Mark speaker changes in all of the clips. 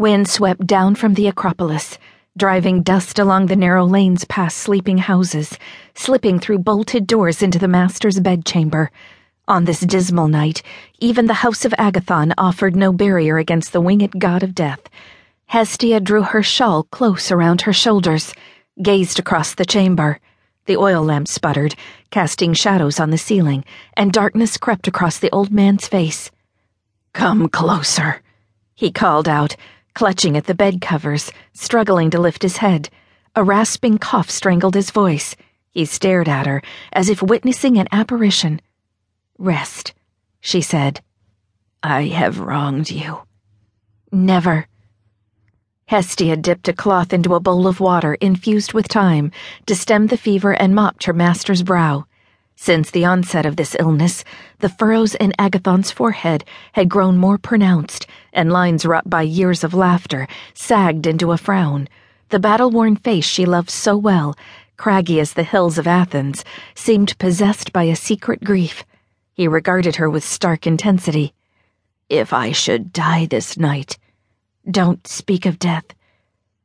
Speaker 1: Wind swept down from the Acropolis, driving dust along the narrow lanes past sleeping houses, slipping through bolted doors into the master's bedchamber. On this dismal night, even the House of Agathon offered no barrier against the winged god of death. Hestia drew her shawl close around her shoulders, gazed across the chamber. The oil lamp sputtered, casting shadows on the ceiling, and darkness crept across the old man's face. Come closer, he called out clutching at the bed covers, struggling to lift his head. A rasping cough strangled his voice. He stared at her, as if witnessing an apparition. Rest, she said. I have wronged you. Never. Hestia dipped a cloth into a bowl of water infused with thyme to stem the fever and mopped her master's brow. Since the onset of this illness, the furrows in Agathon's forehead had grown more pronounced, and lines wrought by years of laughter sagged into a frown. The battle worn face she loved so well, craggy as the hills of Athens, seemed possessed by a secret grief. He regarded her with stark intensity. If I should die this night, don't speak of death.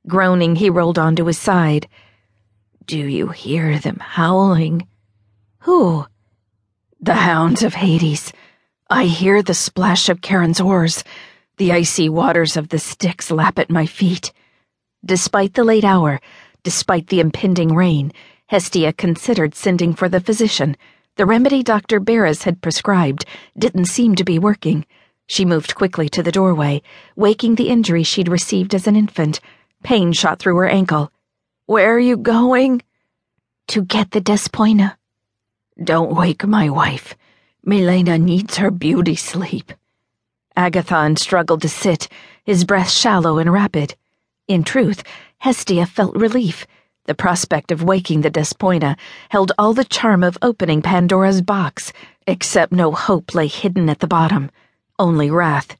Speaker 1: Groaning, he rolled onto his side. Do you hear them howling? Who? The hounds of Hades. I hear the splash of Charon's oars. The icy waters of the Styx lap at my feet. Despite the late hour, despite the impending rain, Hestia considered sending for the physician. The remedy Dr. Barras had prescribed didn't seem to be working. She moved quickly to the doorway, waking the injury she'd received as an infant. Pain shot through her ankle. Where are you going? To get the Despoina. Don't wake my wife. Milena needs her beauty sleep. Agathon struggled to sit, his breath shallow and rapid. In truth, Hestia felt relief. The prospect of waking the Despoina held all the charm of opening Pandora's box, except no hope lay hidden at the bottom, only wrath.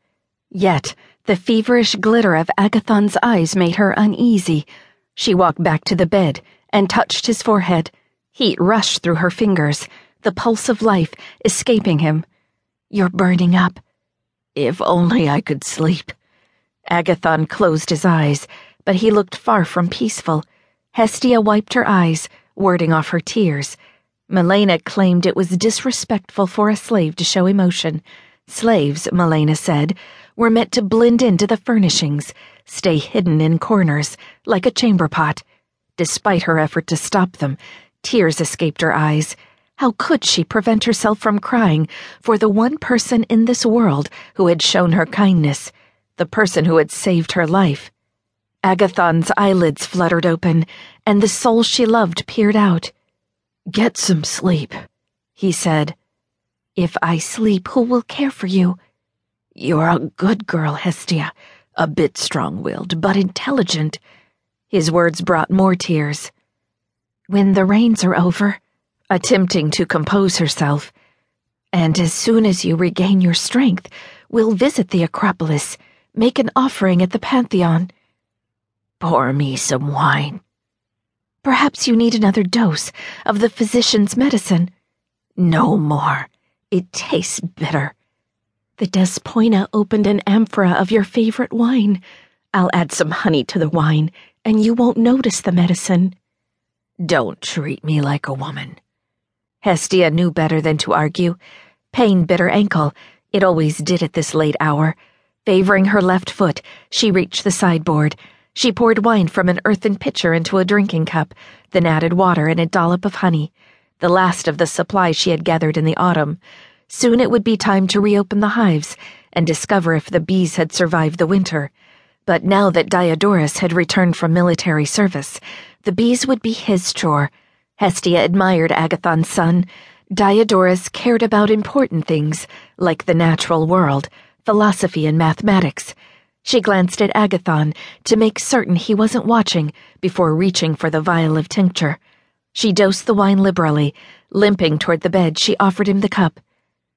Speaker 1: Yet, the feverish glitter of Agathon's eyes made her uneasy. She walked back to the bed and touched his forehead. Heat rushed through her fingers, the pulse of life escaping him. You're burning up. If only I could sleep. Agathon closed his eyes, but he looked far from peaceful. Hestia wiped her eyes, warding off her tears. Milena claimed it was disrespectful for a slave to show emotion. Slaves, Milena said, were meant to blend into the furnishings, stay hidden in corners, like a chamber pot. Despite her effort to stop them, Tears escaped her eyes. How could she prevent herself from crying for the one person in this world who had shown her kindness, the person who had saved her life? Agathon's eyelids fluttered open, and the soul she loved peered out. Get some sleep, he said. If I sleep, who will care for you? You're a good girl, Hestia, a bit strong willed, but intelligent. His words brought more tears. When the rains are over, attempting to compose herself, and as soon as you regain your strength, we'll visit the Acropolis, make an offering at the Parthenon. Pour me some wine. Perhaps you need another dose of the physician's medicine. No more. It tastes bitter. The Despoina opened an amphora of your favorite wine. I'll add some honey to the wine, and you won't notice the medicine. Don't treat me like a woman. Hestia knew better than to argue. Pain bit her ankle. It always did at this late hour. Favoring her left foot, she reached the sideboard. She poured wine from an earthen pitcher into a drinking cup, then added water and a dollop of honey, the last of the supply she had gathered in the autumn. Soon it would be time to reopen the hives and discover if the bees had survived the winter. But now that Diodorus had returned from military service, the bees would be his chore. Hestia admired Agathon's son. Diodorus cared about important things, like the natural world, philosophy, and mathematics. She glanced at Agathon to make certain he wasn't watching before reaching for the vial of tincture. She dosed the wine liberally. Limping toward the bed, she offered him the cup.